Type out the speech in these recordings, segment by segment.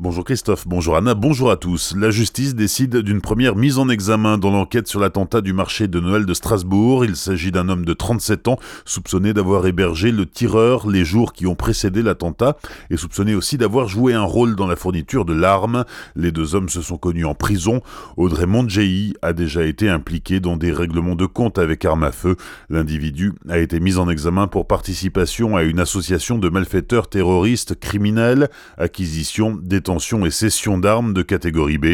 Bonjour Christophe, bonjour Anna, bonjour à tous. La justice décide d'une première mise en examen dans l'enquête sur l'attentat du marché de Noël de Strasbourg. Il s'agit d'un homme de 37 ans soupçonné d'avoir hébergé le tireur les jours qui ont précédé l'attentat et soupçonné aussi d'avoir joué un rôle dans la fourniture de l'arme. Les deux hommes se sont connus en prison. Audrey Mondjei a déjà été impliqué dans des règlements de compte avec arme à feu. L'individu a été mis en examen pour participation à une association de malfaiteurs terroristes criminels, acquisition, détention détention et cession d'armes de catégorie B.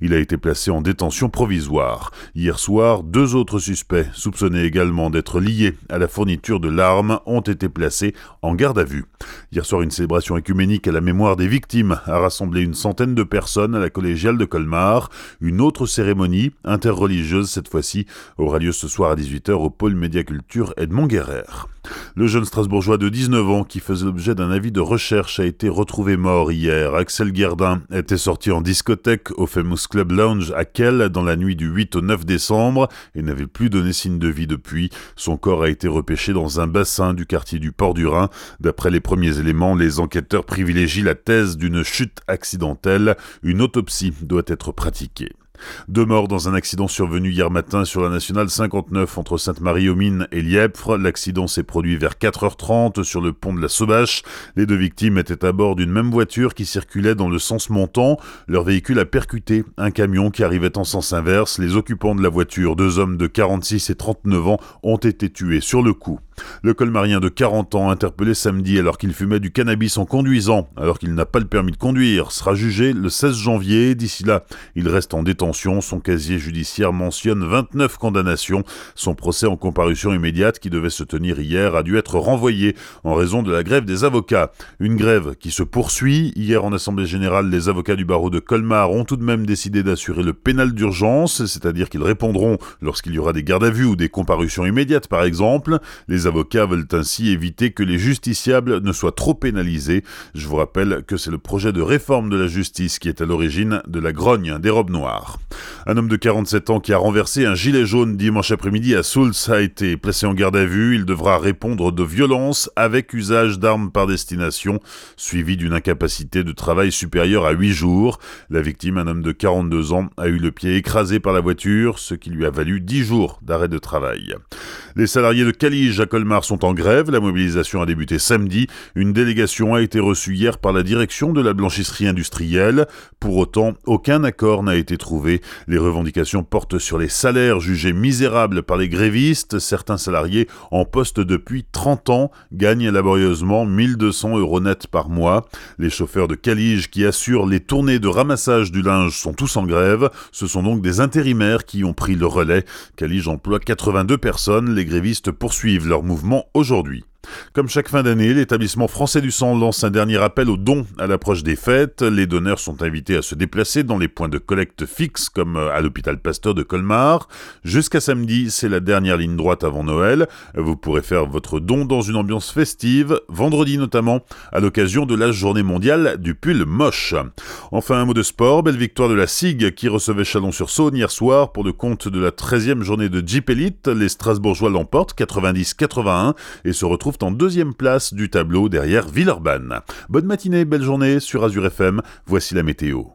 Il a été placé en détention provisoire. Hier soir, deux autres suspects, soupçonnés également d'être liés à la fourniture de l'arme, ont été placés en garde à vue. Hier soir, une célébration écuménique à la mémoire des victimes a rassemblé une centaine de personnes à la collégiale de Colmar. Une autre cérémonie, interreligieuse cette fois-ci, aura lieu ce soir à 18h au pôle Médiaculture Edmond Guerrer. Le jeune Strasbourgeois de 19 ans qui faisait l'objet d'un avis de recherche a été retrouvé mort hier. Axel Gerdin était sorti en discothèque au Famous Club Lounge à Kell dans la nuit du 8 au 9 décembre et n'avait plus donné signe de vie depuis. Son corps a été repêché dans un bassin du quartier du Port du Rhin. D'après les premiers éléments, les enquêteurs privilégient la thèse d'une chute accidentelle. Une autopsie doit être pratiquée. Deux morts dans un accident survenu hier matin sur la nationale 59 entre Sainte-Marie-aux-Mines et Lièpvre. L'accident s'est produit vers 4h30 sur le pont de la Sauvache. Les deux victimes étaient à bord d'une même voiture qui circulait dans le sens montant. Leur véhicule a percuté un camion qui arrivait en sens inverse. Les occupants de la voiture, deux hommes de 46 et 39 ans, ont été tués sur le coup. Le colmarien de 40 ans, interpellé samedi alors qu'il fumait du cannabis en conduisant, alors qu'il n'a pas le permis de conduire, sera jugé le 16 janvier. D'ici là, il reste en détention. Son casier judiciaire mentionne 29 condamnations. Son procès en comparution immédiate, qui devait se tenir hier, a dû être renvoyé en raison de la grève des avocats. Une grève qui se poursuit. Hier, en Assemblée générale, les avocats du barreau de Colmar ont tout de même décidé d'assurer le pénal d'urgence, c'est-à-dire qu'ils répondront lorsqu'il y aura des gardes à vue ou des comparutions immédiates, par exemple. Avocats veulent ainsi éviter que les justiciables ne soient trop pénalisés. Je vous rappelle que c'est le projet de réforme de la justice qui est à l'origine de la grogne des robes noires. Un homme de 47 ans qui a renversé un gilet jaune dimanche après-midi à Souls a été placé en garde à vue. Il devra répondre de violence avec usage d'armes par destination, suivi d'une incapacité de travail supérieure à 8 jours. La victime, un homme de 42 ans, a eu le pied écrasé par la voiture, ce qui lui a valu 10 jours d'arrêt de travail. Les salariés de Calige à Colmar sont en grève. La mobilisation a débuté samedi. Une délégation a été reçue hier par la direction de la blanchisserie industrielle. Pour autant, aucun accord n'a été trouvé. Les revendications portent sur les salaires jugés misérables par les grévistes. Certains salariés en poste depuis 30 ans gagnent laborieusement 1200 euros net par mois. Les chauffeurs de Calige qui assurent les tournées de ramassage du linge sont tous en grève. Ce sont donc des intérimaires qui ont pris le relais. Calige emploie 82 personnes grévistes poursuivent leur mouvement aujourd'hui. Comme chaque fin d'année, l'établissement français du sang lance un dernier appel aux dons à l'approche des fêtes. Les donneurs sont invités à se déplacer dans les points de collecte fixes comme à l'hôpital Pasteur de Colmar. Jusqu'à samedi, c'est la dernière ligne droite avant Noël. Vous pourrez faire votre don dans une ambiance festive, vendredi notamment, à l'occasion de la journée mondiale du pull moche. Enfin, un mot de sport, belle victoire de la SIG qui recevait Chalon-sur-Saône hier soir pour le compte de la 13e journée de Jeep Elite. Les Strasbourgeois l'emportent 90-81 et se en deuxième place du tableau derrière Villeurbanne. Bonne matinée, belle journée sur Azure FM, voici la météo.